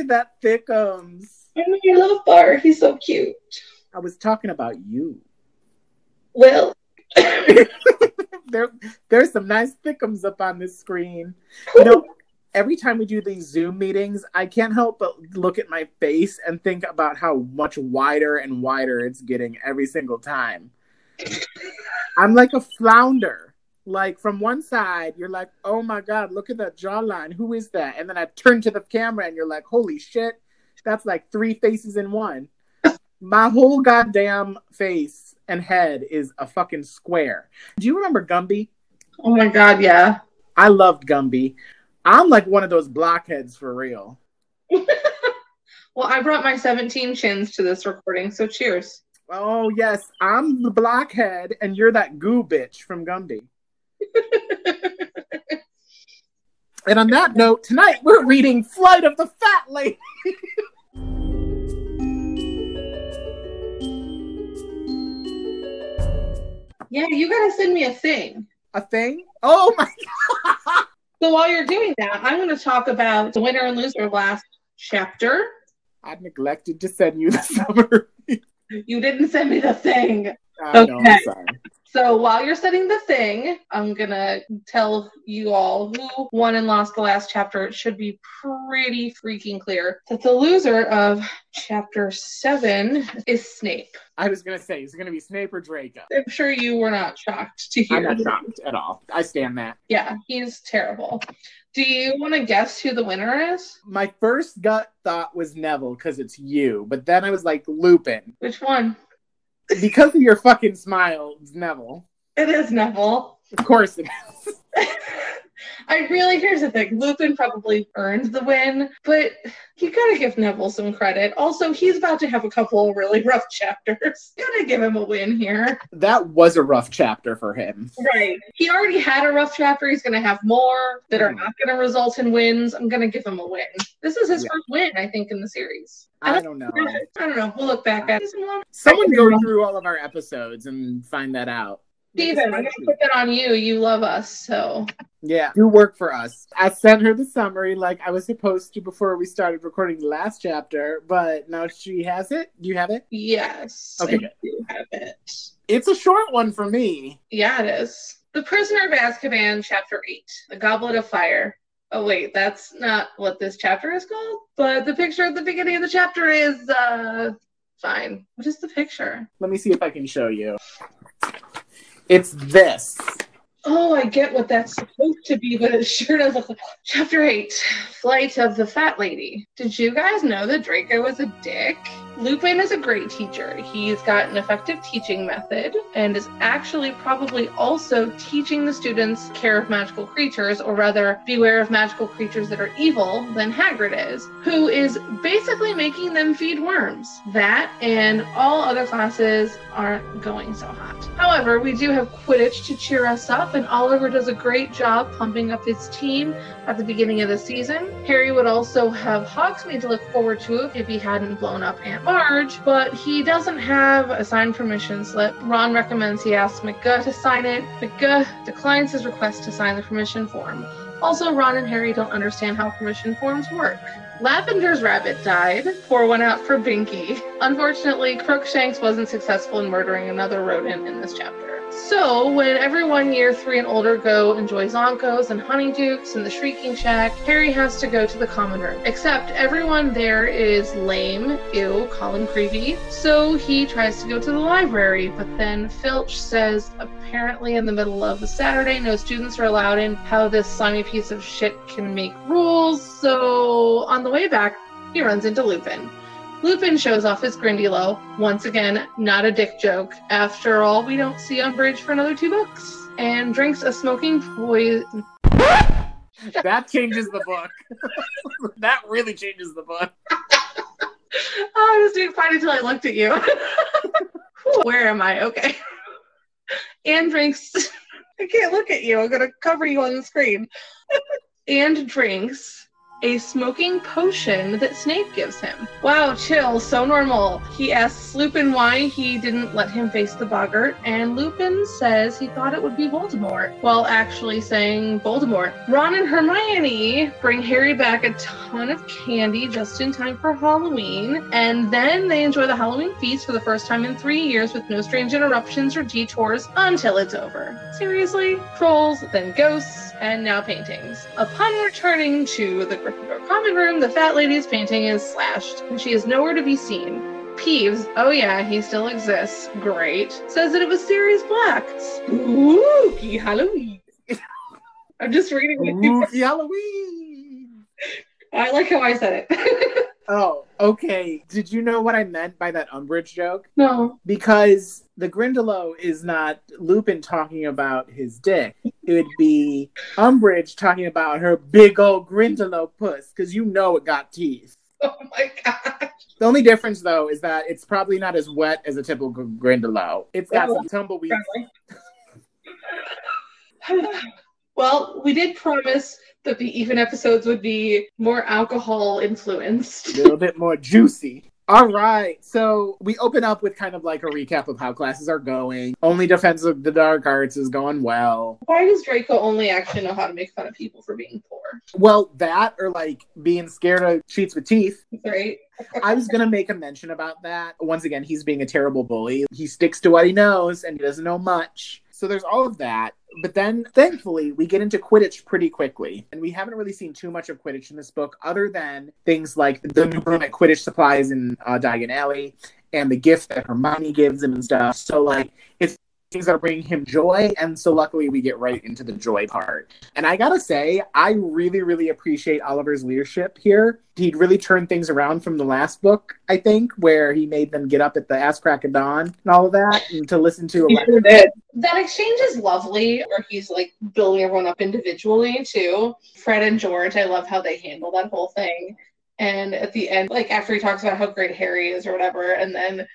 at that thickums. I know you love Bart. He's so cute. I was talking about you. Well, there, there's some nice thickums up on this screen. You know, every time we do these Zoom meetings, I can't help but look at my face and think about how much wider and wider it's getting every single time. I'm like a flounder. Like from one side, you're like, oh my God, look at that jawline. Who is that? And then I turn to the camera and you're like, holy shit, that's like three faces in one. My whole goddamn face and head is a fucking square. Do you remember Gumby? oh my god, yeah. I loved Gumby. I'm like one of those blockheads for real. Well, I brought my 17 chins to this recording, so cheers. Oh yes, I'm the blockhead, and you're that goo bitch from Gumby. And on that note, tonight we're reading Flight of the Fat Lady. yeah, you gotta send me a thing. A thing? Oh my! So while you're doing that, I'm to talk about the winner and loser of last chapter. I neglected to send you the summary. You didn't send me the thing. I know, I'm Okay. So while you're setting the thing, I'm gonna tell you all who won and lost the last chapter. It should be pretty freaking clear that the loser of chapter seven is Snape. I was gonna say, is it gonna be Snape or Draco? I'm sure you were not shocked to I'm not shocked at all. I stand that. Yeah, he's terrible. Do you want to guess who the winner is? My first gut thought was Neville because it's you, but then I was like Lupin Which one? Because of your fucking smile. It's Neville. It is Neville. Of course it is. I really here's the thing. Lupin probably earned the win, but you gotta give Neville some credit. Also, he's about to have a couple of really rough chapters. Gotta give him a win here. That was a rough chapter for him. Right. He already had a rough chapter. He's gonna have more that are hmm. not gonna result in wins. I'm gonna give him a win. This is his Yeah. first win, I think, in the series. I don't know. I don't know. We'll look back at it. Someone go through all of our episodes and find that out. Make Steven, I'm gonna put that on you. You love us, so Yeah, do work for us. I sent her the summary like I was supposed to before we started recording the last chapter, but now she has it. Do you have it? yes. Okay, I do have it. It's a short one for me. Yeah, it is. The Prisoner of Azkaban, Chapter 8, The Goblet of Fire. Oh, wait, that's not what this chapter is called, but the picture at the beginning of the chapter is, uh, fine. What is the picture? Let me see if I can show you. It's this. Oh, I get what that's supposed to be, but it sure does look like Chapter 8, Flight of the Fat Lady. Did you guys know that Draco was a dick? Lupin is a great teacher. He's got an effective teaching method and is actually probably also teaching the students care of magical creatures, or rather, beware of magical creatures that are evil than Hagrid is, who is basically making them feed worms. That and all other classes aren't going so hot. However, we do have Quidditch to cheer us up, and Oliver does a great job pumping up his team at the beginning of the season. Harry would also have Hogsmeade to look forward to if he hadn't blown up Aunt But he doesn't have a signed permission slip. Ron recommends he asks McGuh to sign it. McGuh declines his request to sign the permission form. Also, Ron and Harry don't understand how permission forms work. Lavender's rabbit died. Pour one out for Binky. Unfortunately, Crookshanks wasn't successful in murdering another rodent in this chapter. So, when everyone year three and older go enjoy Zonkos and Honeydukes and the Shrieking Shack, Harry has to go to the common room. Except everyone there is lame, ew, call him creepy. So he tries to go to the library, but then Filch says apparently in the middle of the Saturday no students are allowed in, how this slimy piece of shit can make rules. So on the way back, he runs into Lupin. Lupin shows off his Grindylow. Once again, not a dick joke. After all, we don't see Umbridge for another two books. And drinks a smoking poison. That changes the book. that really changes the book. I was doing fine until I looked at you. Where am I? Okay. And drinks. I can't look at you. I'm going to cover you on the screen. and drinks a smoking potion that Snape gives him. Wow, chill, so normal. He asks Lupin why he didn't let him face the boggart, and Lupin says he thought it would be Voldemort, while actually saying Voldemort. Ron and Hermione bring Harry back a ton of candy just in time for Halloween, and then they enjoy the Halloween feast for the first time in three years with no strange interruptions or detours until it's over. Seriously? Trolls, then ghosts, and now paintings. Upon returning to the Gryffindor common room, the fat lady's painting is slashed, and she is nowhere to be seen. Peeves, oh yeah, he still exists. Great. Says that it was Sirius Black. Spooky Halloween. I'm just reading it. Spooky Halloween. I like how I said it. Oh, okay. Did you know what I meant by that Umbridge joke? no. Because the Grindylow is not Lupin talking about his dick. It would be Umbridge talking about her big old Grindylow puss, because you know it got teeth. Oh my god. The only difference, though, is that it's probably not as wet as a typical Grindylow. It's got oh. some tumbleweed. well, we did promise that the even episodes would be more alcohol influenced. a little bit more juicy. All right, so we open up with kind of like a recap of how classes are going. Only Defense of the Dark Arts is going well. Why does Draco only actually know how to make fun of people for being poor? Well, that or like being scared of cheats with teeth. Right? I was gonna make a mention about that. Once again, he's being a terrible bully. He sticks to what he knows and he doesn't know much. So there's all of that. But then, thankfully, we get into Quidditch pretty quickly. And we haven't really seen too much of Quidditch in this book, other than things like the new broom at Quidditch supplies in uh, Diagon Alley and the gift that Hermione gives him and stuff. So, like, it's things that are bringing him joy. And so, luckily, we get right into the joy part. And I gotta say, I really, really appreciate Oliver's leadership here. He'd really turned things around from the last book, I think, where he made them get up at the ass crack of dawn and all of that, and to listen to a. That exchange is lovely, where he's like building everyone up individually too. Fred and George, I love how they handle that whole thing. And at the end, like after he talks about how great Harry is or whatever, and then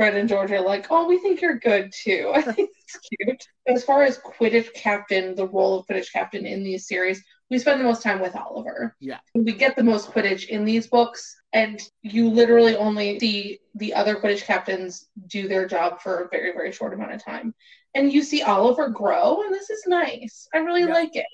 Fred and George are like, "Oh, we think you're good too." I think it's cute. As far as Quidditch captain, the role of Quidditch captain in these series, we spend the most time with Oliver. Yeah. We get the most Quidditch in these books, and you literally only see the other Quidditch captains do their job for a very, very short amount of time. And you see Oliver grow, and this is nice. I really Yeah. like it.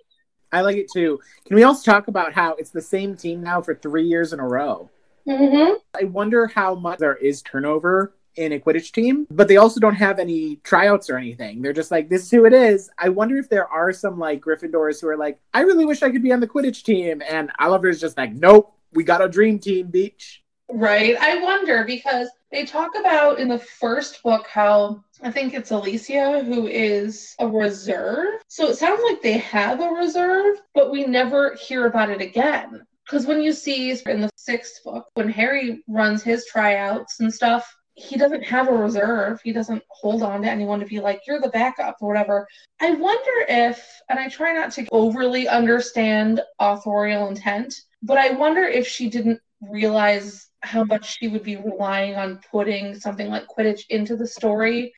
I like it too. Can we also talk about how it's the same team now for three years in a row? Mm-hmm. I wonder how much there is turnover in a Quidditch team, but they also don't have any tryouts or anything. They're just like, this is who it is. I wonder if there are some like Gryffindors who are like, I really wish I could be on the Quidditch team. And Oliver's just like, nope, we got a dream team, beach. Right. I wonder because they talk about in the first book how I think it's Alicia who is a reserve. So it sounds like they have a reserve, but we never hear about it again. Because when you see in the sixth book, when Harry runs his tryouts and stuff, he doesn't have a reserve. He doesn't hold on to anyone to be like, you're the backup or whatever. I wonder if, and I try not to overly understand authorial intent, but I wonder if she didn't realize how much she would be relying on putting something like Quidditch into the story.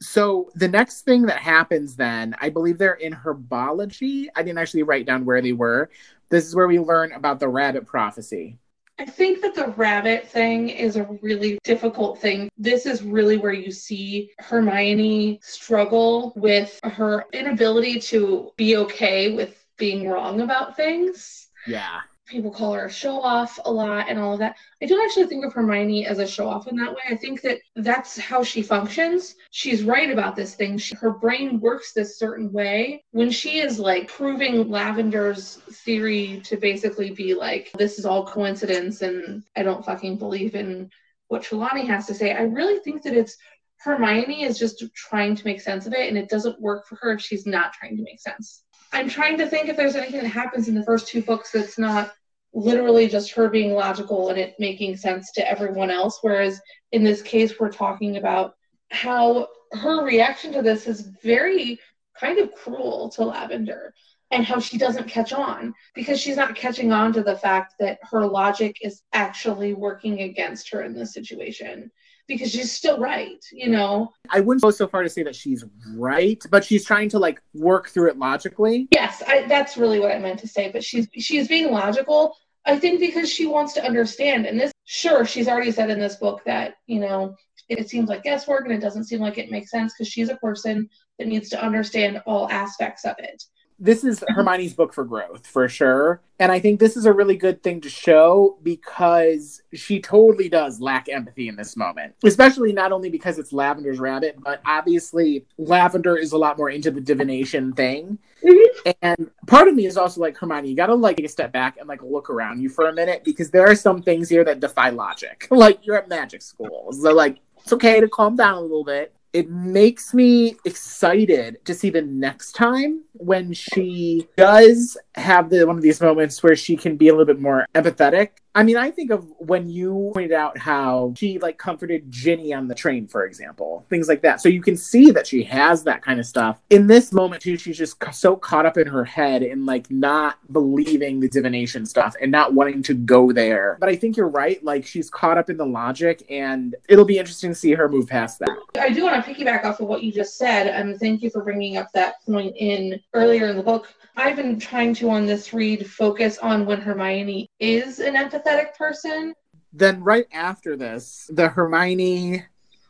So the next thing that happens then, I believe they're in herbology. I didn't actually write down where they were. This is where we learn about the rabbit prophecy. I think that the rabbit thing is a really difficult thing. This is really where you see Hermione struggle with her inability to be okay with being wrong about things. Yeah. People call her a show off a lot and all of that. I don't actually think of Hermione as a show off in that way. I think that that's how she functions. She's right about this thing. She, her brain works this certain way. When she is like proving Lavender's theory to basically be like, this is all coincidence and I don't fucking believe in what Trelawney has to say, I really think that it's Hermione is just trying to make sense of it and it doesn't work for her if she's not trying to make sense. I'm trying to think if there's anything that happens in the first two books that's not literally just her being logical and it making sense to everyone else. Whereas in this case, we're talking about how her reaction to this is very kind of cruel to Lavender and how she doesn't catch on because she's not catching on to the fact that her logic is actually working against her in this situation because she's still right, you know. I wouldn't go so far to say that she's right, but she's trying to like work through it logically. Yes, I, that's really what I meant to say. But she's she's being logical, I think because she wants to understand. And this, sure, she's already said in this book that, you know, it seems like guesswork and it doesn't seem like it makes sense because she's a person that needs to understand all aspects of it this is Hermione's book for growth for sure. And I think this is a really good thing to show because she totally does lack empathy in this moment, especially not only because it's Lavender's rabbit, but obviously Lavender is a lot more into the divination thing. Mm-hmm. And part of me is also like, Hermione, you gotta like take a step back and like look around you for a minute because there are some things here that defy logic. like you're at magic school. So like it's okay to calm down a little bit it makes me excited to see the next time when she does have the one of these moments where she can be a little bit more empathetic I mean, I think of when you pointed out how she like comforted Ginny on the train, for example, things like that. So you can see that she has that kind of stuff. In this moment, too, she's just so caught up in her head and like not believing the divination stuff and not wanting to go there. But I think you're right. Like she's caught up in the logic, and it'll be interesting to see her move past that. I do want to piggyback off of what you just said, and thank you for bringing up that point in earlier in the book I've been trying to on this read focus on when Hermione is an empathetic person. Then right after this, the Hermione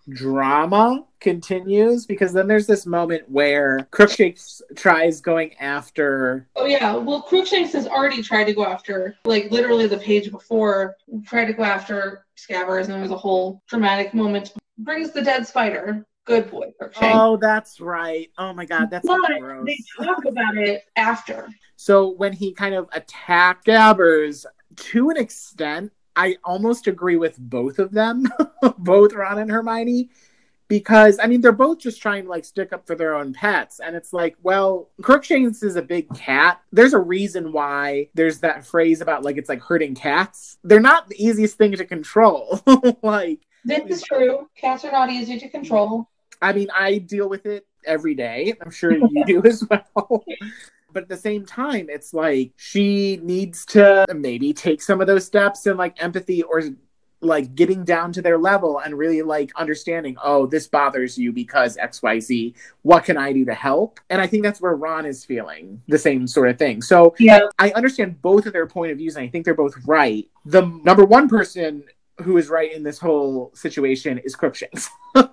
drama continues because then there's this moment where Crookshanks tries going after. Oh yeah, well Crookshanks has already tried to go after, like literally the page before, tried to go after Scabbers, and there was a whole dramatic moment. Brings the dead spider, Good boy, Crookshanks. Oh, that's right. Oh my God, that's but gross. They talk about it after. So when he kind of attacked Scabbers, to an extent, I almost agree with both of them, both Ron and Hermione, because I mean they're both just trying to like stick up for their own pets, and it's like, well, Crookshanks is a big cat. There's a reason why there's that phrase about like it's like herding cats. They're not the easiest thing to control. like this is true. Cats are not easy to control. I mean, I deal with it every day. I'm sure you do as well. But at the same time, it's like she needs to maybe take some of those steps and like empathy or like getting down to their level and really like understanding, oh, this bothers you because XYZ. What can I do to help? And I think that's where Ron is feeling the same sort of thing. So yeah. I understand both of their point of views and I think they're both right. The number one person who is right in this whole situation is Crookshanks.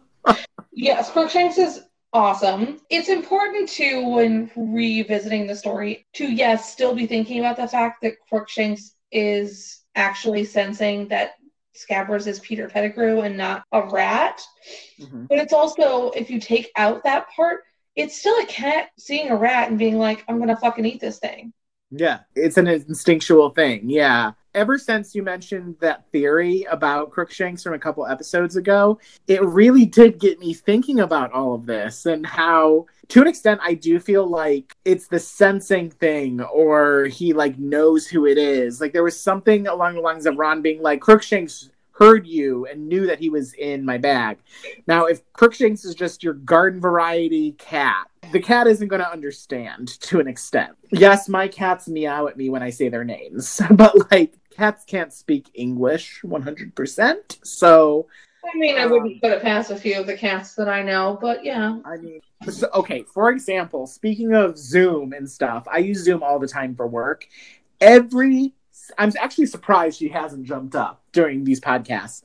Yes, Crookshanks is awesome. It's important to, when revisiting the story, to yes, still be thinking about the fact that Crookshanks is actually sensing that Scabbers is Peter Pettigrew and not a rat. Mm-hmm. But it's also, if you take out that part, it's still a cat seeing a rat and being like, I'm gonna fucking eat this thing. Yeah, it's an instinctual thing. Yeah ever since you mentioned that theory about Crookshanks from a couple episodes ago, it really did get me thinking about all of this and how to an extent I do feel like it's the sensing thing or he like knows who it is. Like there was something along the lines of Ron being like Crookshanks heard you and knew that he was in my bag. Now, if Crookshanks is just your garden variety cat, the cat isn't going to understand to an extent. Yes, my cats meow at me when I say their names, but like cats can't speak English 100%. So, I mean, I wouldn't um, put it past a few of the cats that I know, but yeah. I mean, so, okay, for example, speaking of Zoom and stuff, I use Zoom all the time for work. Every, I'm actually surprised she hasn't jumped up during these podcasts.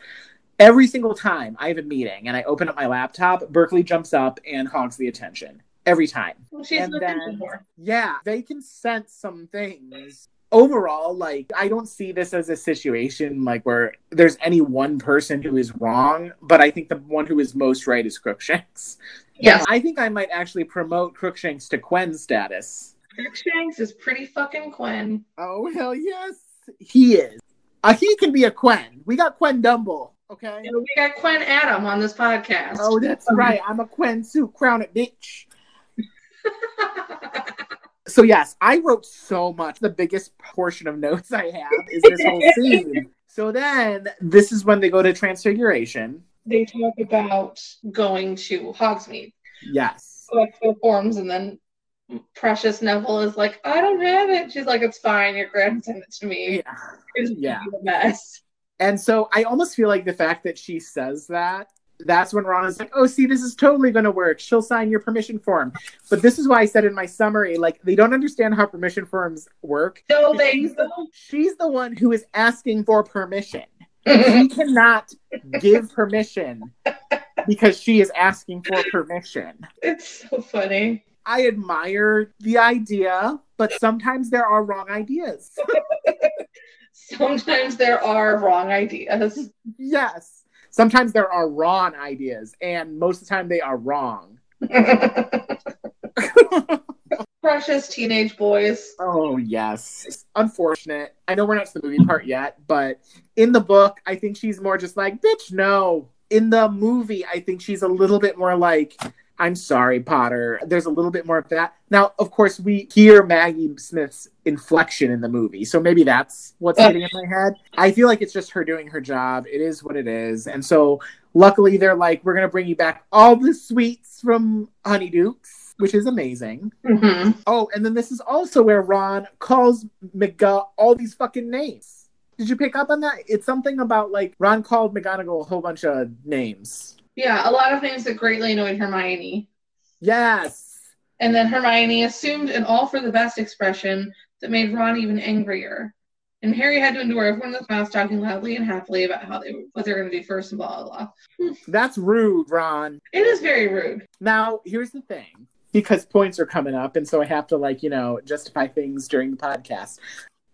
Every single time I have a meeting and I open up my laptop, Berkeley jumps up and hogs the attention every time. Well, she's and then, Yeah, they can sense some things overall, like I don't see this as a situation like where there's any one person who is wrong, but I think the one who is most right is Crookshanks. Yes. I think I might actually promote Crookshanks to Quen status. Crookshanks is pretty fucking Quen. Oh hell yes, he is. Uh, he can be a Quen. We got Quen Dumble. Okay. we got Quen Adam on this podcast. Oh, that's right. I'm a Quen suit. Crown it, bitch. So yes, I wrote so much. The biggest portion of notes I have is this whole scene. So then this is when they go to Transfiguration. They talk about going to Hogsmeade. Yes. Collect the forms and then Precious Neville is like, I don't have it. She's like, it's fine. Your grand sent it to me. Yeah. It's yeah. a mess. And so I almost feel like the fact that she says that that's when Ron is like, "Oh, see, this is totally going to work. She'll sign your permission form." But this is why I said in my summary, like they don't understand how permission forms work. No, they she's the, she's the one who is asking for permission. she cannot give permission because she is asking for permission. It's so funny. I admire the idea, but sometimes there are wrong ideas. sometimes there are wrong ideas. Yes. Sometimes there are wrong ideas, and most of the time they are wrong. Precious teenage boys. Oh, yes. Unfortunate. I know we're not to the movie part yet, but in the book, I think she's more just like, bitch, no. In the movie, I think she's a little bit more like, I'm sorry, Potter. There's a little bit more of that. Now, of course, we hear Maggie Smith's inflection in the movie, so maybe that's what's hitting in my head. I feel like it's just her doing her job. It is what it is. And so, luckily, they're like, we're going to bring you back all the sweets from Honeydukes, which is amazing. Mm-hmm. Oh, and then this is also where Ron calls McGuff all these fucking names. Did you pick up on that? It's something about like Ron called McGonagall a whole bunch of names. Yeah, a lot of names that greatly annoyed Hermione. Yes. And then Hermione assumed an all for the best expression that made Ron even angrier. And Harry had to endure everyone in the class talking loudly and happily about how they what they're going to do first and blah blah blah. That's rude, Ron. It is very rude. Now, here's the thing. Because points are coming up, and so I have to like, you know, justify things during the podcast.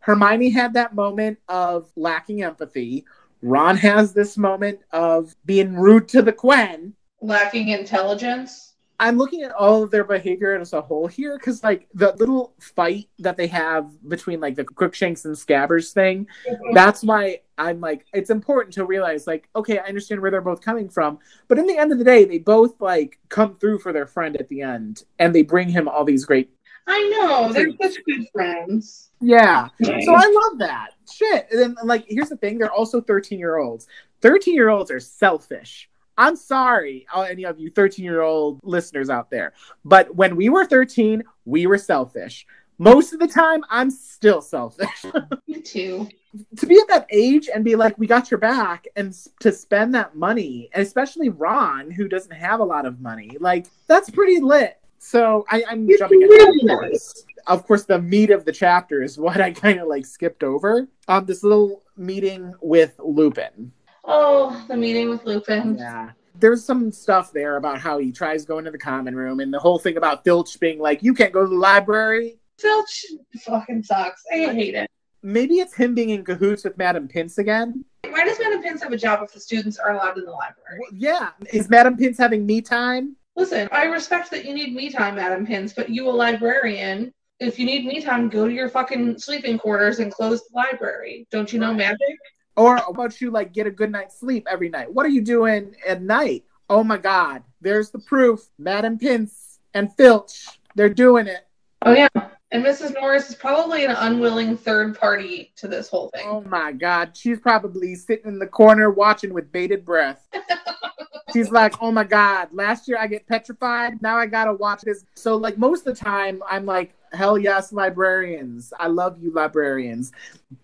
Hermione had that moment of lacking empathy. Ron has this moment of being rude to the Quen. Lacking intelligence. I'm looking at all of their behavior as a whole here because, like, the little fight that they have between, like, the Crookshanks and Scabbers thing, mm-hmm. that's why I'm like, it's important to realize, like, okay, I understand where they're both coming from. But in the end of the day, they both, like, come through for their friend at the end and they bring him all these great. I know. They're such good friends. Yeah. So I love that. Shit. And then, like, here's the thing they're also 13 year olds. 13 year olds are selfish. I'm sorry, all- any of you 13 year old listeners out there, but when we were 13, we were selfish. Most of the time, I'm still selfish. Me too. to be at that age and be like, we got your back, and to spend that money, and especially Ron, who doesn't have a lot of money, like, that's pretty lit. So I, I'm It's jumping really ahead, of course. Of course, the meat of the chapter is what I kind of like skipped over. Um, this little meeting with Lupin. Oh, the meeting with Lupin. Yeah. There's some stuff there about how he tries going to the common room and the whole thing about Filch being like, you can't go to the library. Filch fucking sucks. I hate it. Maybe it's him being in cahoots with Madam Pince again. Why does Madam Pince have a job if the students are allowed in the library? Well, yeah. Is Madam Pince having me time? Listen, I respect that you need me time, Madam Pince, but you a librarian. If you need me time, go to your fucking sleeping quarters and close the library. Don't you know magic? Or how about you like get a good night's sleep every night? What are you doing at night? Oh my God. There's the proof. Madam Pince and Filch, they're doing it. Oh yeah. And Mrs. Norris is probably an unwilling third party to this whole thing. Oh my God. She's probably sitting in the corner watching with bated breath. She's like, oh my God, last year I get petrified. Now I gotta watch this. So, like, most of the time, I'm like, hell yes, librarians. I love you, librarians.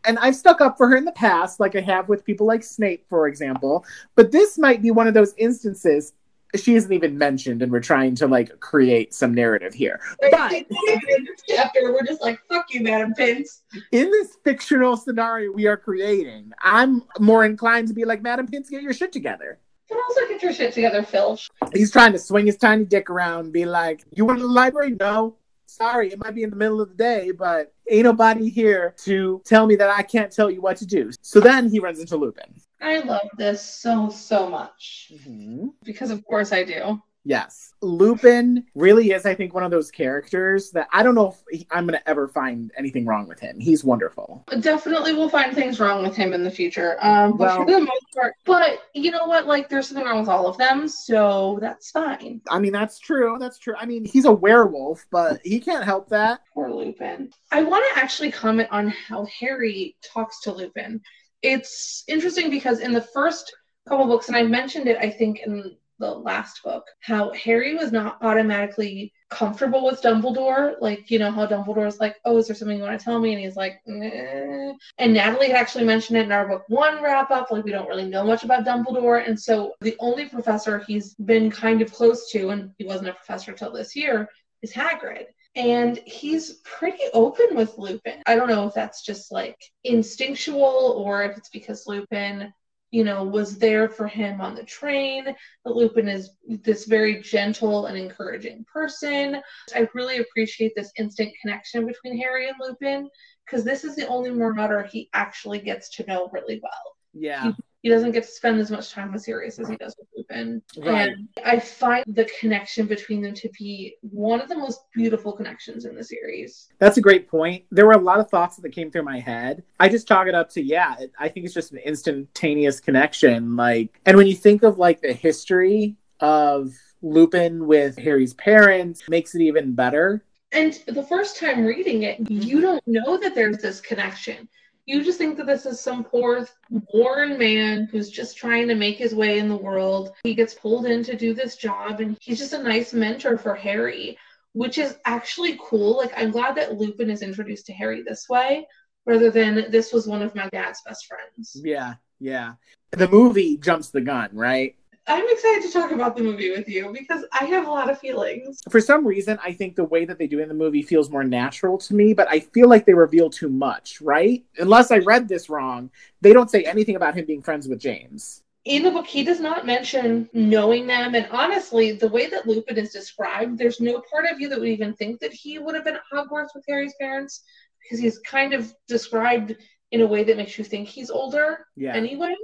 And I've stuck up for her in the past, like I have with people like Snape, for example. But this might be one of those instances. She isn't even mentioned, and we're trying to like create some narrative here. But in this chapter, we're just like, fuck you, Madam Pince. in this fictional scenario we are creating, I'm more inclined to be like, Madam Pince, get your shit together. But also get your shit together, Filch. He's trying to swing his tiny dick around, and be like, "You want to the library? No, sorry, it might be in the middle of the day, but ain't nobody here to tell me that I can't tell you what to do." So then he runs into Lupin. I love this so, so much. Mm-hmm. Because of course I do. Yes, Lupin really is, I think, one of those characters that I don't know if he, I'm going to ever find anything wrong with him. He's wonderful. Definitely we'll find things wrong with him in the future. Um, but Well- for the most part, but you know what? Like, there's something wrong with all of them, so that's fine. I mean, that's true. That's true. I mean, he's a werewolf, but he can't help that. Poor Lupin. I want to actually comment on how Harry talks to Lupin. It's interesting because in the first couple books, and I mentioned it, I think, in the last book, how Harry was not automatically comfortable with Dumbledore. Like, you know, how Dumbledore's like, oh, is there something you want to tell me? And he's like, nah. And Natalie had actually mentioned it in our book one wrap up. Like, we don't really know much about Dumbledore. And so the only professor he's been kind of close to, and he wasn't a professor till this year, is Hagrid. And he's pretty open with Lupin. I don't know if that's just like instinctual or if it's because Lupin you know, was there for him on the train. That Lupin is this very gentle and encouraging person. I really appreciate this instant connection between Harry and Lupin because this is the only Marauder he actually gets to know really well. Yeah. He he doesn't get to spend as much time with Sirius as he does with Lupin. Right. And I find the connection between them to be one of the most beautiful connections in the series. That's a great point. There were a lot of thoughts that came through my head. I just chalk it up to yeah, I think it's just an instantaneous connection. Like, and when you think of like the history of Lupin with Harry's parents, makes it even better. And the first time reading it, you mm-hmm. don't know that there's this connection you just think that this is some poor born man who's just trying to make his way in the world. He gets pulled in to do this job and he's just a nice mentor for Harry, which is actually cool. Like I'm glad that Lupin is introduced to Harry this way rather than this was one of my dad's best friends. Yeah, yeah. The movie jumps the gun, right? I'm excited to talk about the movie with you because I have a lot of feelings. For some reason, I think the way that they do it in the movie feels more natural to me, but I feel like they reveal too much, right? Unless I read this wrong, they don't say anything about him being friends with James. In the book, he does not mention knowing them. And honestly, the way that Lupin is described, there's no part of you that would even think that he would have been at Hogwarts with Harry's parents because he's kind of described in a way that makes you think he's older Yeah. anyway.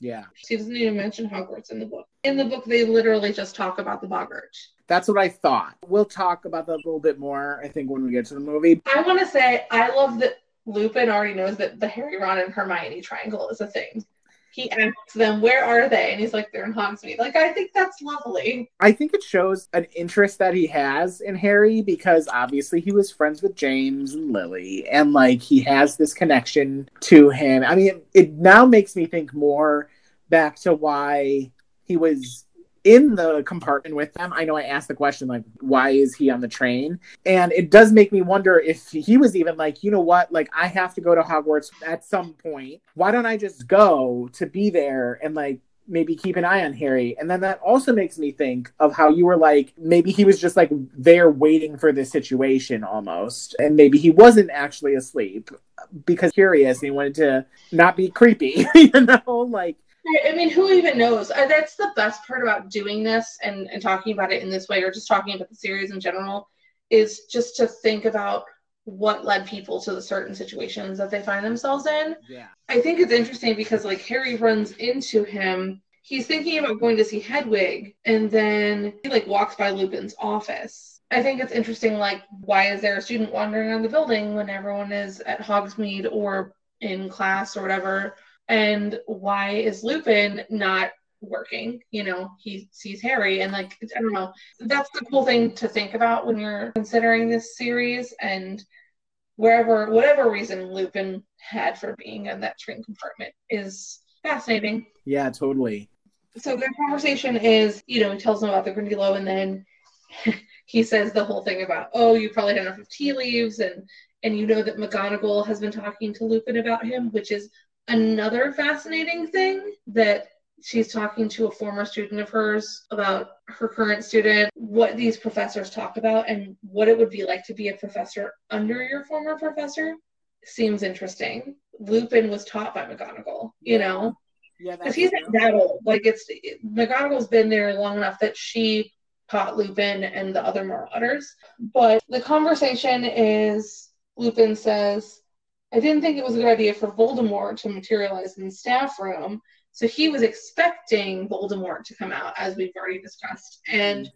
Yeah. She doesn't even mention Hogwarts in the book. In the book, they literally just talk about the Boggart. That's what I thought. We'll talk about that a little bit more, I think, when we get to the movie. I want to say I love that Lupin already knows that the Harry, Ron, and Hermione triangle is a thing. He asks them, "Where are they?" And he's like, "They're in Hogsmeade." Like, I think that's lovely. I think it shows an interest that he has in Harry because obviously he was friends with James and Lily, and like he has this connection to him. I mean, it now makes me think more back to why he was in the compartment with them. I know I asked the question, like, why is he on the train? And it does make me wonder if he was even like, you know what, like, I have to go to Hogwarts at some point. Why don't I just go to be there and, like, maybe keep an eye on Harry? And then that also makes me think of how you were like, maybe he was just like there waiting for this situation almost. And maybe he wasn't actually asleep because curious and he wanted to not be creepy, you know, like I mean, who even knows? Uh, that's the best part about doing this and, and talking about it in this way, or just talking about the series in general, is just to think about what led people to the certain situations that they find themselves in. yeah. I think it's interesting because like Harry runs into him. He's thinking about going to see Hedwig, and then he like walks by Lupin's office. I think it's interesting, like, why is there a student wandering around the building when everyone is at Hogsmeade or in class or whatever? And why is Lupin not working? You know, he sees Harry, and like, I don't know. That's the cool thing to think about when you're considering this series and wherever, whatever reason Lupin had for being in that train compartment is fascinating. Yeah, totally. So their conversation is, you know, he tells them about the Grindylow, and then he says the whole thing about, oh, you probably had enough of tea leaves, and and you know that McGonagall has been talking to Lupin about him, which is another fascinating thing that she's talking to a former student of hers about her current student, what these professors talk about, and what it would be like to be a professor under your former professor seems interesting. Lupin was taught by McGonagall, you know, Yeah, because he's that old. Like it's McGonagall's been there long enough that she taught Lupin and the other Marauders. But the conversation is Lupin says, I didn't think it was a good idea for Voldemort to materialize in the staff room. So he was expecting Voldemort to come out, as we've already discussed. And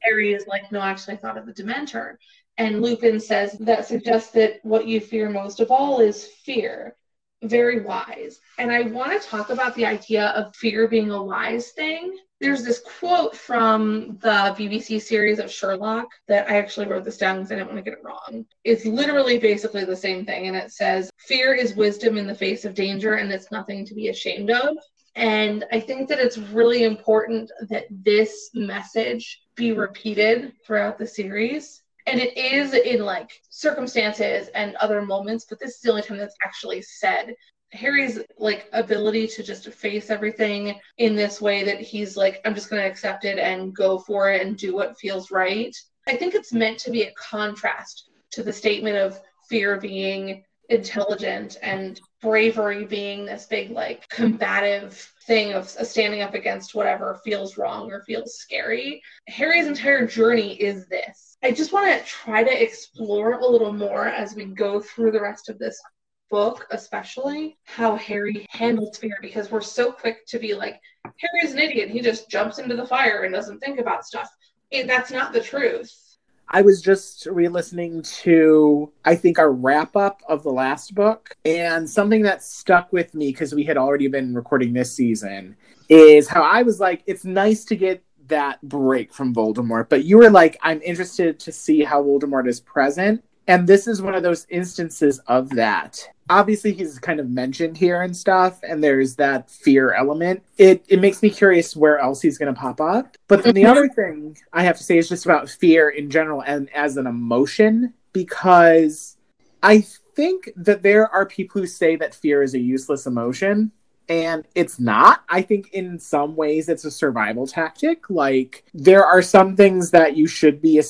Harry is like, no, actually, I thought of the Dementor. And Lupin says that suggests that what you fear most of all is fear. Very wise. And I want to talk about the idea of fear being a wise thing. There's this quote from the BBC series of Sherlock that I actually wrote this down because I didn't want to get it wrong. It's literally basically the same thing. And it says, Fear is wisdom in the face of danger, and it's nothing to be ashamed of. And I think that it's really important that this message be repeated throughout the series. And it is in like circumstances and other moments, but this is the only time that's actually said. Harry's like ability to just face everything in this way that he's like, I'm just going to accept it and go for it and do what feels right. I think it's meant to be a contrast to the statement of fear being intelligent and bravery being this big like combative thing of standing up against whatever feels wrong or feels scary. Harry's entire journey is this. I just want to try to explore a little more as we go through the rest of this book, especially how Harry handles fear because we're so quick to be like, Harry's an idiot. He just jumps into the fire and doesn't think about stuff. That's not the truth. I was just re listening to, I think, our wrap up of the last book. And something that stuck with me because we had already been recording this season is how I was like, it's nice to get that break from Voldemort. But you were like, I'm interested to see how Voldemort is present. And this is one of those instances of that obviously he's kind of mentioned here and stuff and there's that fear element it it makes me curious where else he's going to pop up but then the mm-hmm. other thing i have to say is just about fear in general and as an emotion because i think that there are people who say that fear is a useless emotion and it's not. I think in some ways it's a survival tactic. Like there are some things that you should be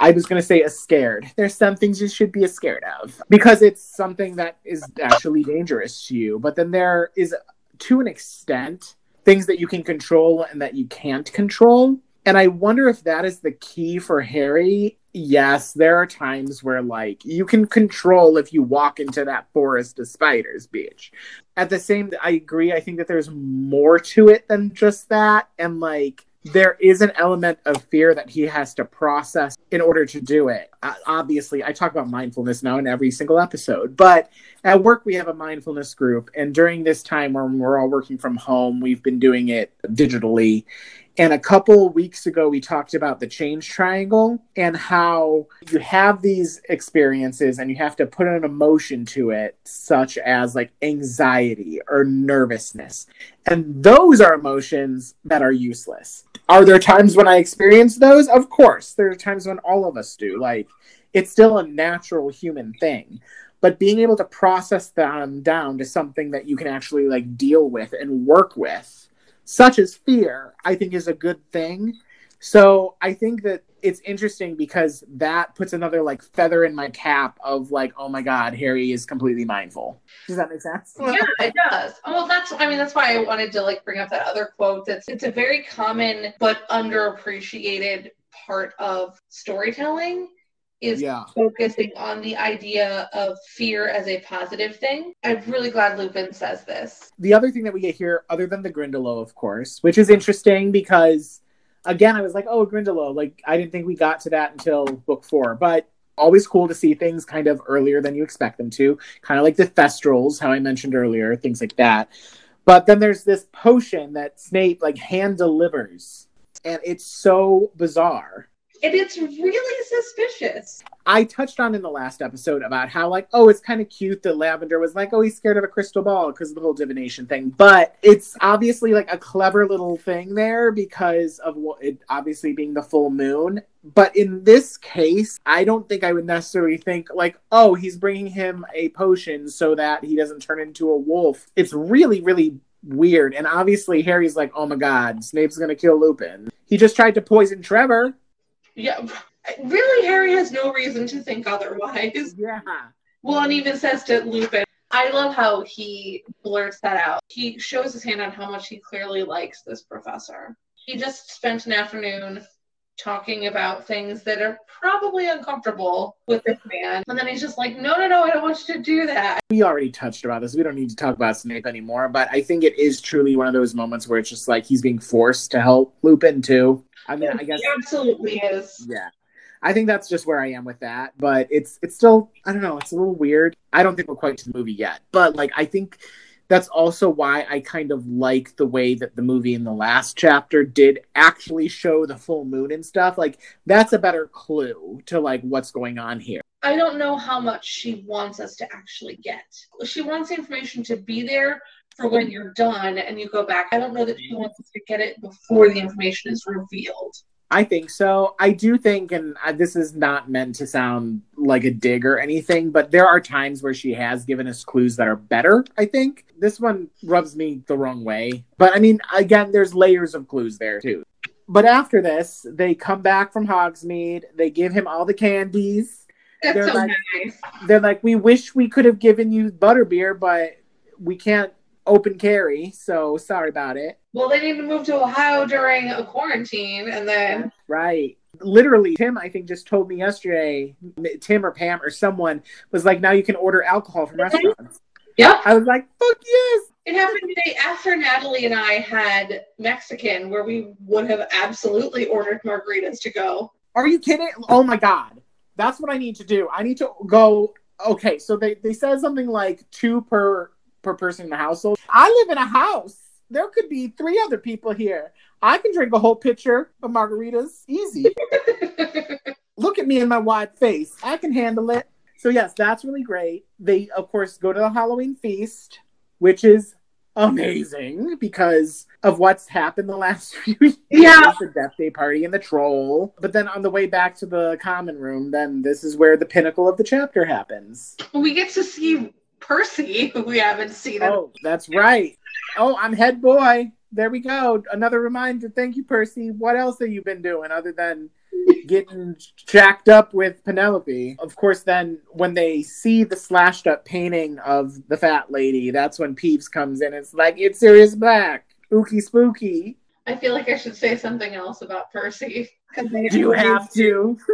I was going to say a scared. There's some things you should be scared of because it's something that is actually dangerous to you. But then there is, to an extent, things that you can control and that you can't control. And I wonder if that is the key for Harry. Yes, there are times where, like, you can control if you walk into that forest of spiders, beach. At the same, I agree. I think that there's more to it than just that. And, like, there is an element of fear that he has to process in order to do it. Uh, obviously, I talk about mindfulness now in every single episode, but at work we have a mindfulness group, and during this time when we're all working from home, we've been doing it digitally. And a couple weeks ago, we talked about the change triangle and how you have these experiences and you have to put an emotion to it, such as like anxiety or nervousness. And those are emotions that are useless. Are there times when I experience those? Of course. There are times when all of us do. Like, it's still a natural human thing. But being able to process them down to something that you can actually like deal with and work with, such as fear, I think is a good thing. So I think that it's interesting because that puts another like feather in my cap of like, oh my god, Harry is completely mindful. Does that make sense? Yeah, it does. Well, that's I mean that's why I wanted to like bring up that other quote. It's it's a very common but underappreciated part of storytelling is yeah. focusing on the idea of fear as a positive thing. I'm really glad Lupin says this. The other thing that we get here, other than the Grindylow, of course, which is interesting because again, I was like, oh, Grindylow. Like, I didn't think we got to that until book four, but always cool to see things kind of earlier than you expect them to. Kind of like the Thestrals, how I mentioned earlier, things like that. But then there's this potion that Snape like hand delivers, and it's so bizarre and it's really suspicious. I touched on in the last episode about how, like, oh, it's kind of cute that Lavender was like, oh, he's scared of a crystal ball because of the whole divination thing. But it's obviously like a clever little thing there because of what it obviously being the full moon. But in this case, I don't think I would necessarily think, like, oh, he's bringing him a potion so that he doesn't turn into a wolf. It's really, really weird. And obviously, Harry's like, oh my god, Snape's gonna kill Lupin. He just tried to poison Trevor. Yeah, really, Harry has no reason to think otherwise. Yeah. Well, and even says to Lupin, I love how he blurts that out. He shows his hand on how much he clearly likes this professor. He just spent an afternoon talking about things that are probably uncomfortable with this man. And then he's just like, no, no, no, I don't want you to do that. We already touched about this. We don't need to talk about Snape anymore. But I think it is truly one of those moments where it's just like he's being forced to help Lupin too. I mean, I guess he absolutely is. Yeah. I think that's just where I am with that, but it's it's still I don't know, it's a little weird. I don't think we're quite to the movie yet, but like I think that's also why I kind of like the way that the movie in the last chapter did actually show the full moon and stuff. Like that's a better clue to like what's going on here. I don't know how much she wants us to actually get. She wants the information to be there for when you're done and you go back. I don't know that she wants us to get it before the information is revealed. I think so. I do think, and uh, this is not meant to sound like a dig or anything, but there are times where she has given us clues that are better, I think. This one rubs me the wrong way. But I mean, again, there's layers of clues there too. But after this, they come back from Hogsmeade. They give him all the candies. That's they're so like, nice. They're like, we wish we could have given you butterbeer, but we can't open carry, so sorry about it. Well, they need to move to Ohio during a quarantine, and then Right. Literally, Tim, I think, just told me yesterday, Tim or Pam or someone was like, now you can order alcohol from restaurants. yeah, I was like, fuck yes. it happened today after Natalie and I had Mexican, where we would have absolutely ordered margaritas to go. Are you kidding? Oh my God. That's what I need to do. I need to go. Okay, so they, they said something like two per per person in the household. I live in a house. There could be three other people here. I can drink a whole pitcher of margaritas. Easy. Look at me in my wide face. I can handle it. So yes, that's really great. They of course go to the Halloween feast, which is amazing because of what's happened the last few years. Yeah. The death day party and the troll. But then on the way back to the common room, then this is where the pinnacle of the chapter happens. we get to see Percy, who we haven't seen. in- Oh, that's right. Oh, I'm head boy. There we go. Another reminder. Thank you, Percy. What else have you been doing other than getting jacked up with Penelope? Of course, then when they see the slashed up painting of the fat lady, that's when Peeves comes in. It's like, it's Sirius Black. Spooky, spooky. I feel like I should say something else about Percy. You have to?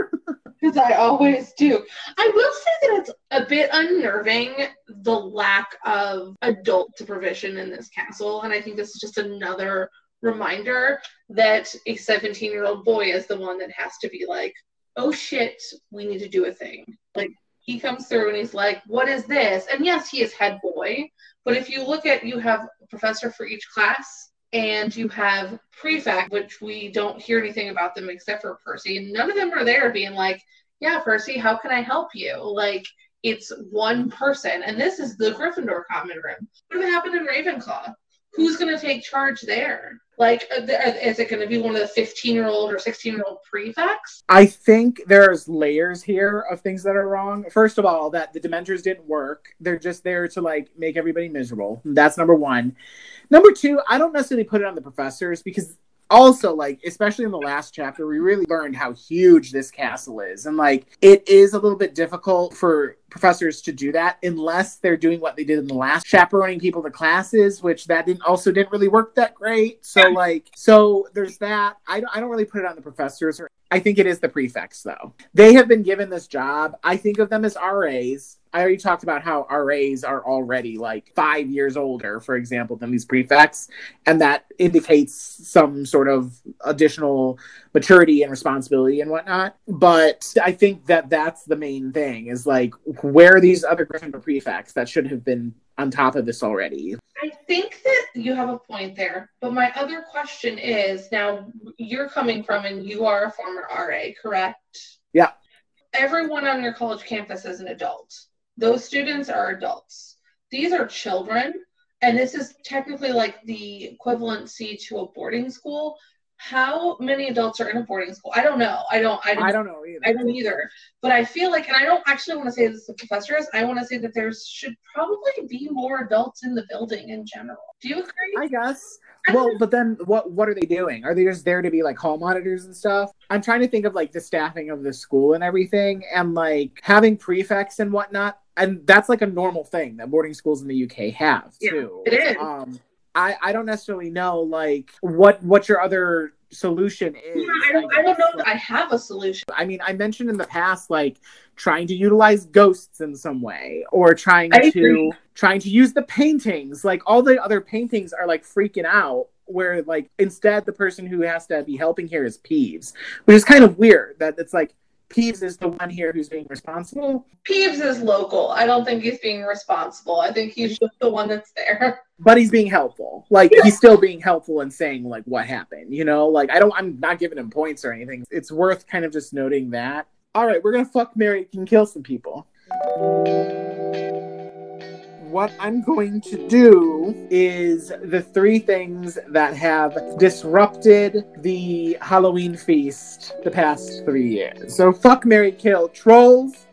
Because I always do. I will say that it's a bit unnerving the lack of adult supervision in this castle. And I think this is just another reminder that a 17 year old boy is the one that has to be like, oh shit, we need to do a thing. Like, he comes through and he's like, what is this? And yes, he is head boy. But if you look at, you have a professor for each class and you have prefect, which we don't hear anything about them except for Percy. And none of them are there being like, yeah, Percy, how can I help you? Like, it's one person. And this is the Gryffindor common room. What happened in Ravenclaw? Who's going to take charge there? Like, is it going to be one of the 15 year old or 16 year old prefects? I think there's layers here of things that are wrong. First of all, that the Dementors didn't work. They're just there to like make everybody miserable. That's number one. Number two, I don't necessarily put it on the professors because also like especially in the last chapter we really learned how huge this castle is and like it is a little bit difficult for professors to do that unless they're doing what they did in the last chaperoning people to classes which that didn't also didn't really work that great so like so there's that i don't, I don't really put it on the professors or I think it is the prefects, though. They have been given this job. I think of them as RAs. I already talked about how RAs are already like five years older, for example, than these prefects. And that indicates some sort of additional maturity and responsibility and whatnot. But I think that that's the main thing is like, where are these other Gryffindor prefects that should have been on top of this already? I think that you have a point there. But my other question is now you're coming from and you are a former RA, correct? Yeah. Everyone on your college campus is an adult. Those students are adults. These are children. And this is technically like the equivalency to a boarding school. How many adults are in a boarding school? I don't know. I don't. I don't. I don't know either. I don't either. But I feel like, and I don't actually want to say this to professors. I want to say that there should probably be more adults in the building in general. Do you agree? I guess. Well, but then what what are they doing? Are they just there to be like hall monitors and stuff? I'm trying to think of like the staffing of the school and everything and like having prefects and whatnot. And that's like a normal thing that boarding schools in the UK have Yeah, too. it is. Um I, I don't necessarily know like what what your other solution is. Yeah, I don't, I don't know that I have a solution. I mean, I mentioned in the past, like trying to utilize ghosts in some way, or trying I to agree. trying to use the paintings. Like all the other paintings are like freaking out. Where like instead the person who has to be helping here is Peeves, which is kind of weird. That it's like Peeves is the one here who's being responsible, Peeves is local. I don't think he's being responsible. I think he's just the one that's there. but he's being helpful. Like he's still being helpful and saying like what happened. You know, like I don't. I'm not giving him points or anything. It's worth kind of just noting that. All right, we're gonna fuck Mary and kill some people. What I'm going to do is the three things that have disrupted the Halloween feast the past three years. So, fuck Mary Kill trolls,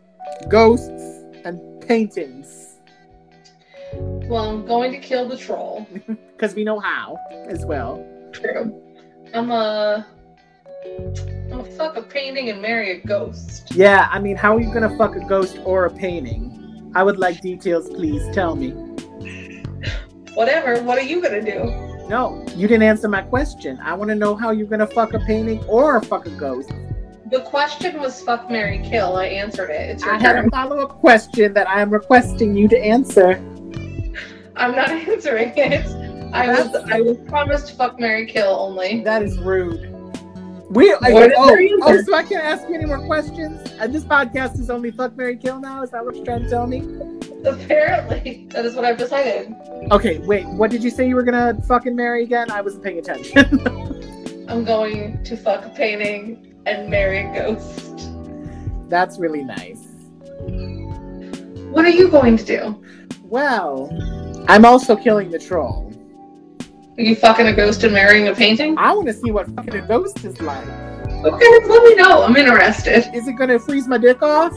ghosts, and paintings. Well, I'm going to kill the troll. Because we know how as well. True. I'm a. I'm gonna fuck a painting and marry a ghost. Yeah, I mean, how are you gonna fuck a ghost or a painting? I would like details, please. Tell me. Whatever. What are you gonna do? No, you didn't answer my question. I want to know how you're gonna fuck a painting or fuck a ghost. The question was fuck Mary Kill. I answered it. It's your I had a follow up question that I am requesting you to answer. I'm not answering it. I was I was promised fuck Mary Kill only. That is rude. We I, What is oh, oh, so I can't ask you any more questions. And this podcast is only fuck Mary Kill now. Is that what you're trying to tell me? Apparently, that is what I've decided. Okay, wait. What did you say you were gonna fucking marry again? I wasn't paying attention. I'm going to fuck a painting and marry a ghost. That's really nice. What are you going to do? Well, I'm also killing the troll. Are you fucking a ghost and marrying a painting? I want to see what fucking a ghost is like. Okay, let me know. I'm interested. Is it gonna freeze my dick off?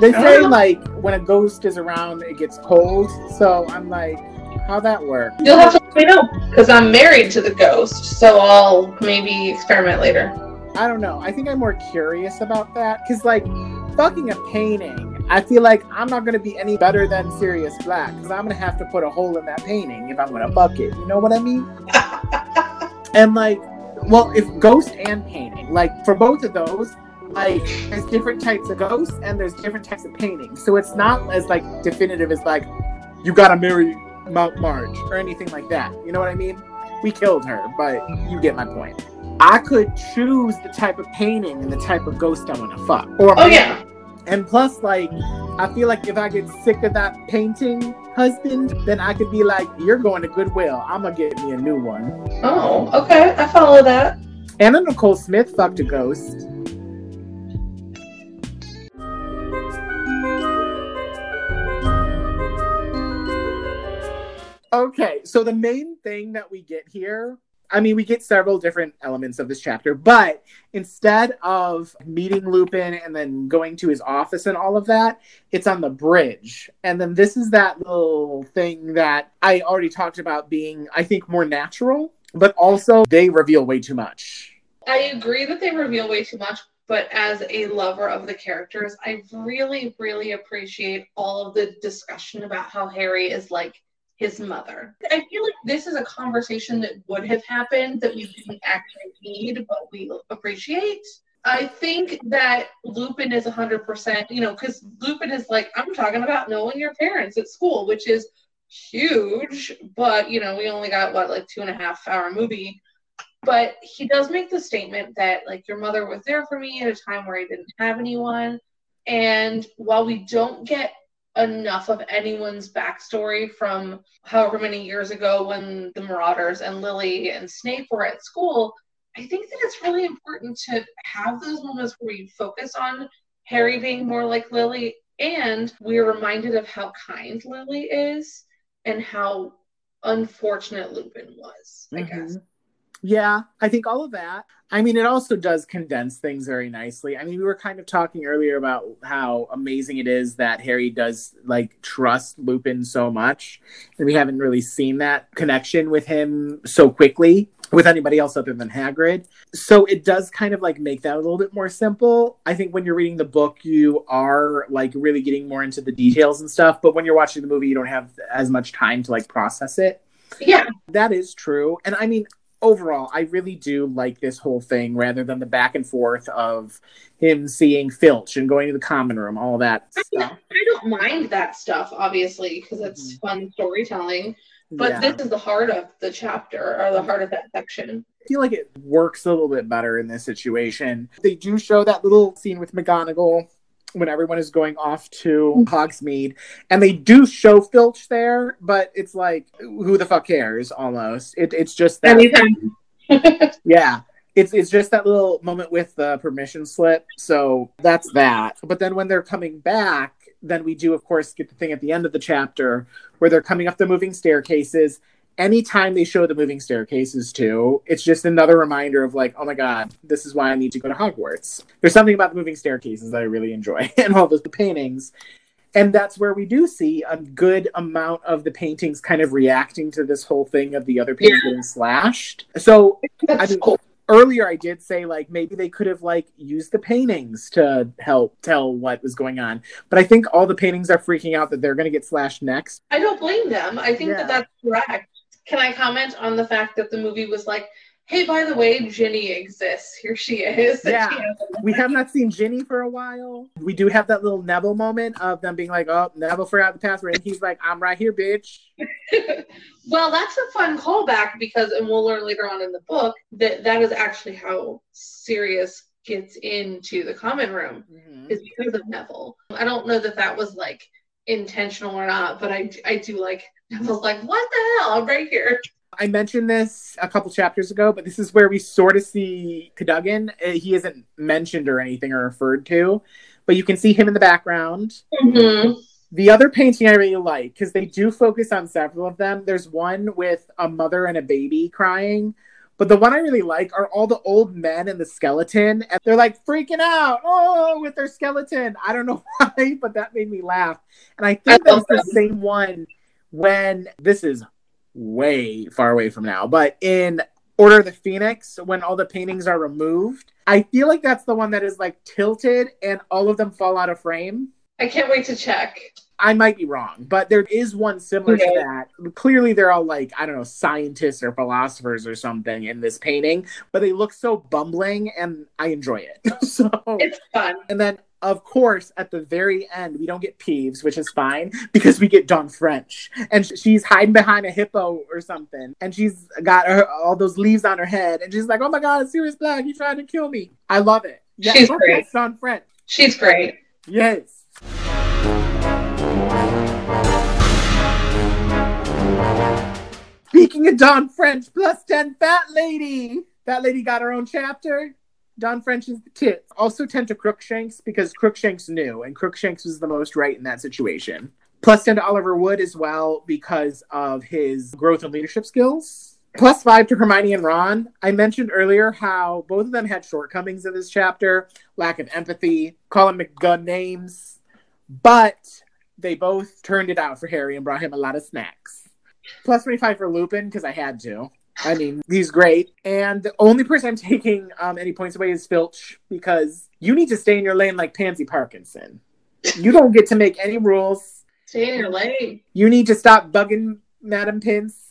They say know. like when a ghost is around, it gets cold. So I'm like, how that work? You'll have to let me know because I'm married to the ghost, so I'll maybe experiment later. I don't know. I think I'm more curious about that because like fucking a painting. I feel like I'm not gonna be any better than Sirius Black because I'm gonna have to put a hole in that painting if I'm gonna fuck it. You know what I mean? And like, well, if ghost and painting, like for both of those, like there's different types of ghosts and there's different types of paintings. So it's not as like definitive as like you gotta marry Mount March or anything like that. You know what I mean? We killed her, but you get my point. I could choose the type of painting and the type of ghost I want to fuck. Or Oh yeah. And plus, like, I feel like if I get sick of that painting husband, then I could be like, "You're going to Goodwill. I'm gonna get me a new one." Oh, okay. I follow that. Anna Nicole Smith fucked a ghost. Okay, so the main thing that we get here, I mean, we get several different elements of this chapter, but instead of meeting Lupin and then going to his office and all of that, it's on the bridge. And then this is that little thing that I already talked about being, I think, more natural, but also they reveal way too much. I agree that they reveal way too much, but as a lover of the characters, I really, really appreciate all of the discussion about how Harry is like his mother. I feel like this is a conversation that would have happened that we didn't actually need, but we appreciate. I think that Lupin is 100%, you know, because Lupin is like, I'm talking about knowing your parents at school, which is huge, but, you know, we only got, what, like two and a half hour movie but he does make the statement that like your mother was there for me at a time where I didn't have anyone. And while we don't get enough of anyone's backstory from however many years ago when the Marauders and Lily and Snape were at school, I think that it's really important to have those moments where you focus on Harry being more like Lily and we're reminded of how kind Lily is and how unfortunate Lupin was, I mm-hmm. guess. Yeah, I think all of that. I mean, it also does condense things very nicely. I mean, we were kind of talking earlier about how amazing it is that Harry does like trust Lupin so much, and we haven't really seen that connection with him so quickly with anybody else other than Hagrid. So it does kind of like make that a little bit more simple. I think when you're reading the book, you are like really getting more into the details and stuff, but when you're watching the movie, you don't have as much time to like process it. Yeah, That is true. And I mean, overall, I really do like this whole thing rather than the back and forth of him seeing Filch and going to the common room, all that I, mean, stuff. I don't mind that stuff, obviously, because it's fun storytelling. But Mm-hmm. Yeah. this is the heart of the chapter, or the heart of that section. I feel like it works a little bit better in this situation. They do show that little scene with McGonagall when everyone is going off to mm-hmm. Hogsmeade, and they do show Filch there, but it's like, who the fuck cares? Almost, it, it's just that. Yeah. It's it's just that little moment with the permission slip. So that's that. But then when they're coming back, then we do, of course, get the thing at the end of the chapter where they're coming up the moving staircases. Anytime they show the moving staircases too, it's just another reminder of like, oh my god, this is why I need to go to Hogwarts. There's something about the moving staircases that I really enjoy, and all the paintings. And that's where we do see a good amount of the paintings kind of reacting to this whole thing of the other paintings yeah. getting slashed. So I mean, cool earlier I did say like maybe they could have like used the paintings to help tell what was going on. But I think all the paintings are freaking out that they're going to get slashed next. I don't blame them. I think yeah. that that's correct. Can I comment on the fact that the movie was like, hey, by the way, Ginny exists. Here she is. Yeah. we have not seen Ginny for a while. We do have that little Neville moment of them being like, oh, Neville forgot the password. And he's like, I'm right here, bitch. well, that's a fun callback because, and we'll learn later on in the book, that that is actually how Sirius gets into the common room mm-hmm. is because of Neville. I don't know that that was like intentional or not, but I, I do like Neville's like, what the hell? I'm right here. I mentioned this a couple chapters ago, but this is where we sort of see Cadogan. Uh, he isn't mentioned or anything or referred to, but you can see him in the background. Mm-hmm. The other painting I really like because they do focus on several of them. There's one with a mother and a baby crying, but the one I really like are all the old men and the skeleton, and they're like freaking out, oh, with their skeleton. I don't know why, but that made me laugh. And I think I that's the same one when this is way far away from now. But in Order of the Phoenix, when all the paintings are removed, I feel like that's the one that is like tilted and all of them fall out of frame. I can't wait to check. I might be wrong, but there is one similar okay. to that. Clearly, they're all like, I don't know, scientists or philosophers or something in this painting, but they look so bumbling and I enjoy it. so it's fun. And then of course, at the very end, we don't get Peeves, which is fine because we get Dawn French, and she's hiding behind a hippo or something, and she's got her, all those leaves on her head, and she's like, "Oh my God, Sirius Black, he's trying to kill me." I love it. Yeah, she's great. Dawn French. She's great. Yes. Speaking of Dawn French, plus ten fat lady. That lady got her own chapter. Dawn French is the tits. Also 10 to Crookshanks because Crookshanks knew, and Crookshanks was the most right in that situation. Plus 10 to Oliver Wood as well because of his growth and leadership skills. Plus 5 to Hermione and Ron. I mentioned earlier how both of them had shortcomings in this chapter lack of empathy, calling McGunn names, but they both turned it out for Harry and brought him a lot of snacks. Plus 25 for Lupin because I had to. I mean, he's great. And the only person I'm taking um, any points away is Filch because you need to stay in your lane like Pansy Parkinson. You don't get to make any rules. Stay in your lane. You need to stop bugging Madam Pince.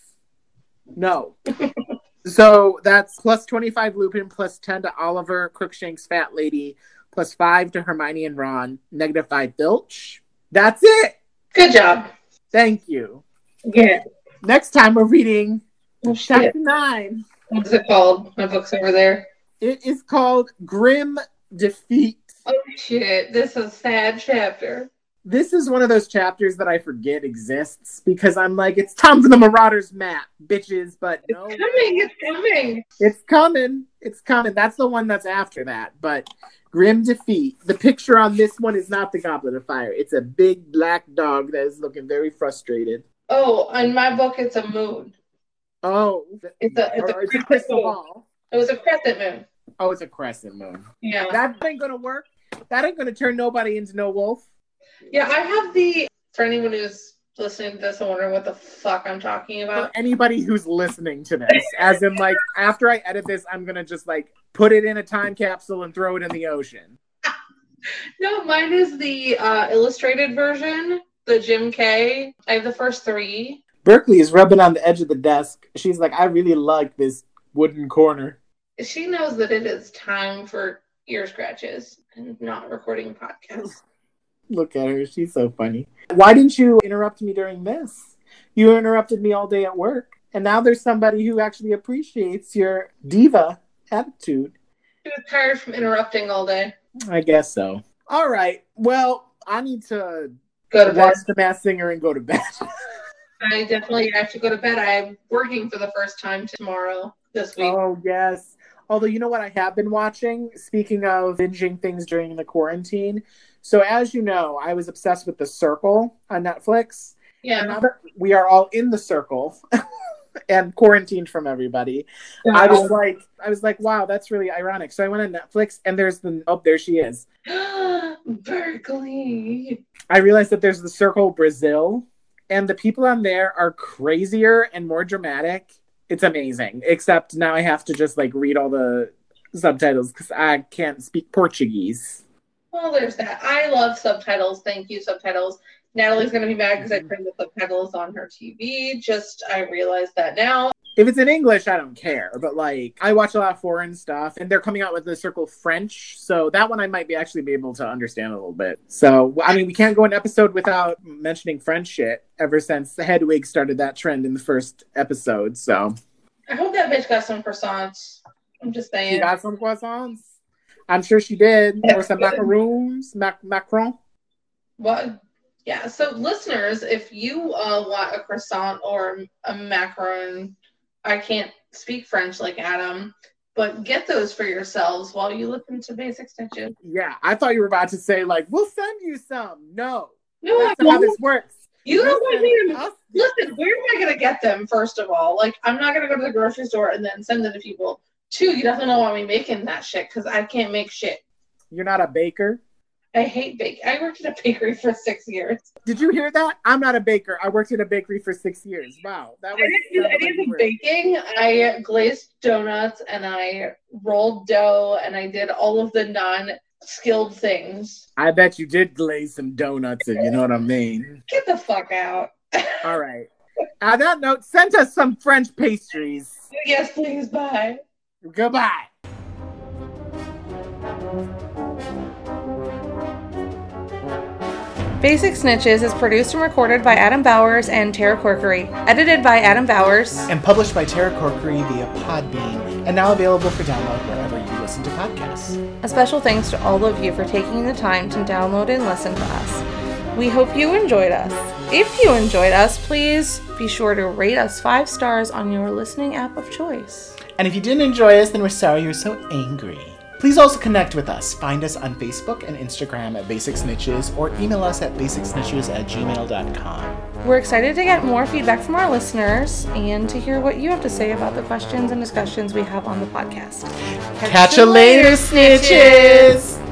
No. so that's plus 25 Lupin, plus 10 to Oliver, Crookshanks, Fat Lady, plus 5 to Hermione and Ron, negative 5 Filch. That's it. Good job. Thank you. Yeah. Next time we're reading Oh, Chapter nine. What's it called? My book's over there. It is called Grim Defeat. Oh shit! This is a sad chapter. This is one of those chapters that I forget exists because I'm like, it's time for the Marauders map, bitches. But it's no, coming, it's coming, it's coming, it's coming. That's the one that's after that. But Grim Defeat. The picture on this one is not the Goblet of Fire. It's a big black dog that is looking very frustrated. Oh, in my book, it's a moon. Oh, it's a it's a, it's a crystal ball. It was a crescent moon. Oh, it's a crescent moon. Yeah, that ain't gonna work. That ain't gonna turn nobody into no wolf. Yeah, I have the for anyone who's listening to this and wondering what the fuck I'm talking about. For anybody who's listening to this, as in like after I edit this, I'm gonna just like put it in a time capsule and throw it in the ocean. no, mine is the uh, illustrated version, the Jim Kay. I have the first three. Berkeley is rubbing on the edge of the desk. She's like, I really like this wooden corner. She knows that it is time for ear scratches and not recording podcasts. Look at her. She's so funny. Why didn't you interrupt me during this? You interrupted me all day at work. And now there's somebody who actually appreciates your diva attitude. She was tired from interrupting all day. I guess so. All right. Well, I need to go to watch bed. the Masked Singer and go to bed. I definitely have to go to bed. I'm working for the first time tomorrow this week. Oh yes. Although you know what I have been watching. Speaking of binging things during the quarantine, So as you know, I was obsessed with The Circle on Netflix. Yeah. And now that we are all in the circle and quarantined from everybody, I was like, I was like, wow, that's really ironic. So I went on Netflix and there's the oh, there she is. Berkeley. I realized that there's the Circle Brazil, and the people on there are crazier and more dramatic. It's amazing. Except now I have to just like read all the subtitles because I can't speak Portuguese. Well, there's that. I love subtitles. Thank you, subtitles. Natalie's gonna be mad because I mm-hmm. turned the subtitles on her TV. Just I realized that now. If it's in English, I don't care. But like, I watch a lot of foreign stuff, and they're coming out with the Circle French, so that one I might be actually be able to understand a little bit. So I mean, we can't go an episode without mentioning French shit. Ever since Hedwig started that trend in the first episode, so I hope that bitch got some croissants. I'm just saying. she got some croissants. I'm sure she did, or some Good. macaroons, mac- macron. What? Yeah. So, listeners, if you uh, want a croissant or a macaron, I can't speak French like Adam, but get those for yourselves while you listen to Basic Snitches. Yeah, I thought you were about to say like, "We'll send you some." No, No, that's not how this works. You don't want me to. Listen, where am I going to get them, first of all? Like, I'm not going to go to the grocery store and then send them to people. Two, you definitely don't want me making that shit because I can't make shit. You're not a baker. I hate bake. I worked in a bakery for six years. Did you hear that? I'm not a baker. I worked in a bakery for six years. Wow, that I was. didn't do any of the baking. I glazed donuts and I rolled dough and I did all of the non skilled things. I bet you did glaze some donuts, if you know what I mean. Get the fuck out. All right. On that note, send us some French pastries. yes, please. Bye. Goodbye. Basic Snitches is produced and recorded by Adam Bowers and Tara Corkery. Edited by Adam Bowers. and published by Tara Corkery via Podbean, and now available for download wherever you listen to podcasts. A special thanks to all of you for taking the time to download and listen to us. We hope you enjoyed us. If you enjoyed us, please be sure to rate us five stars on your listening app of choice. And if you didn't enjoy us, then we're sorry you're so angry. Please also connect with us. Find us on Facebook and Instagram at Basic Snitches or email us at basicsnitches at gmail.com. We're excited to get more feedback from our listeners and to hear what you have to say about the questions and discussions we have on the podcast. Catch you later, snitches!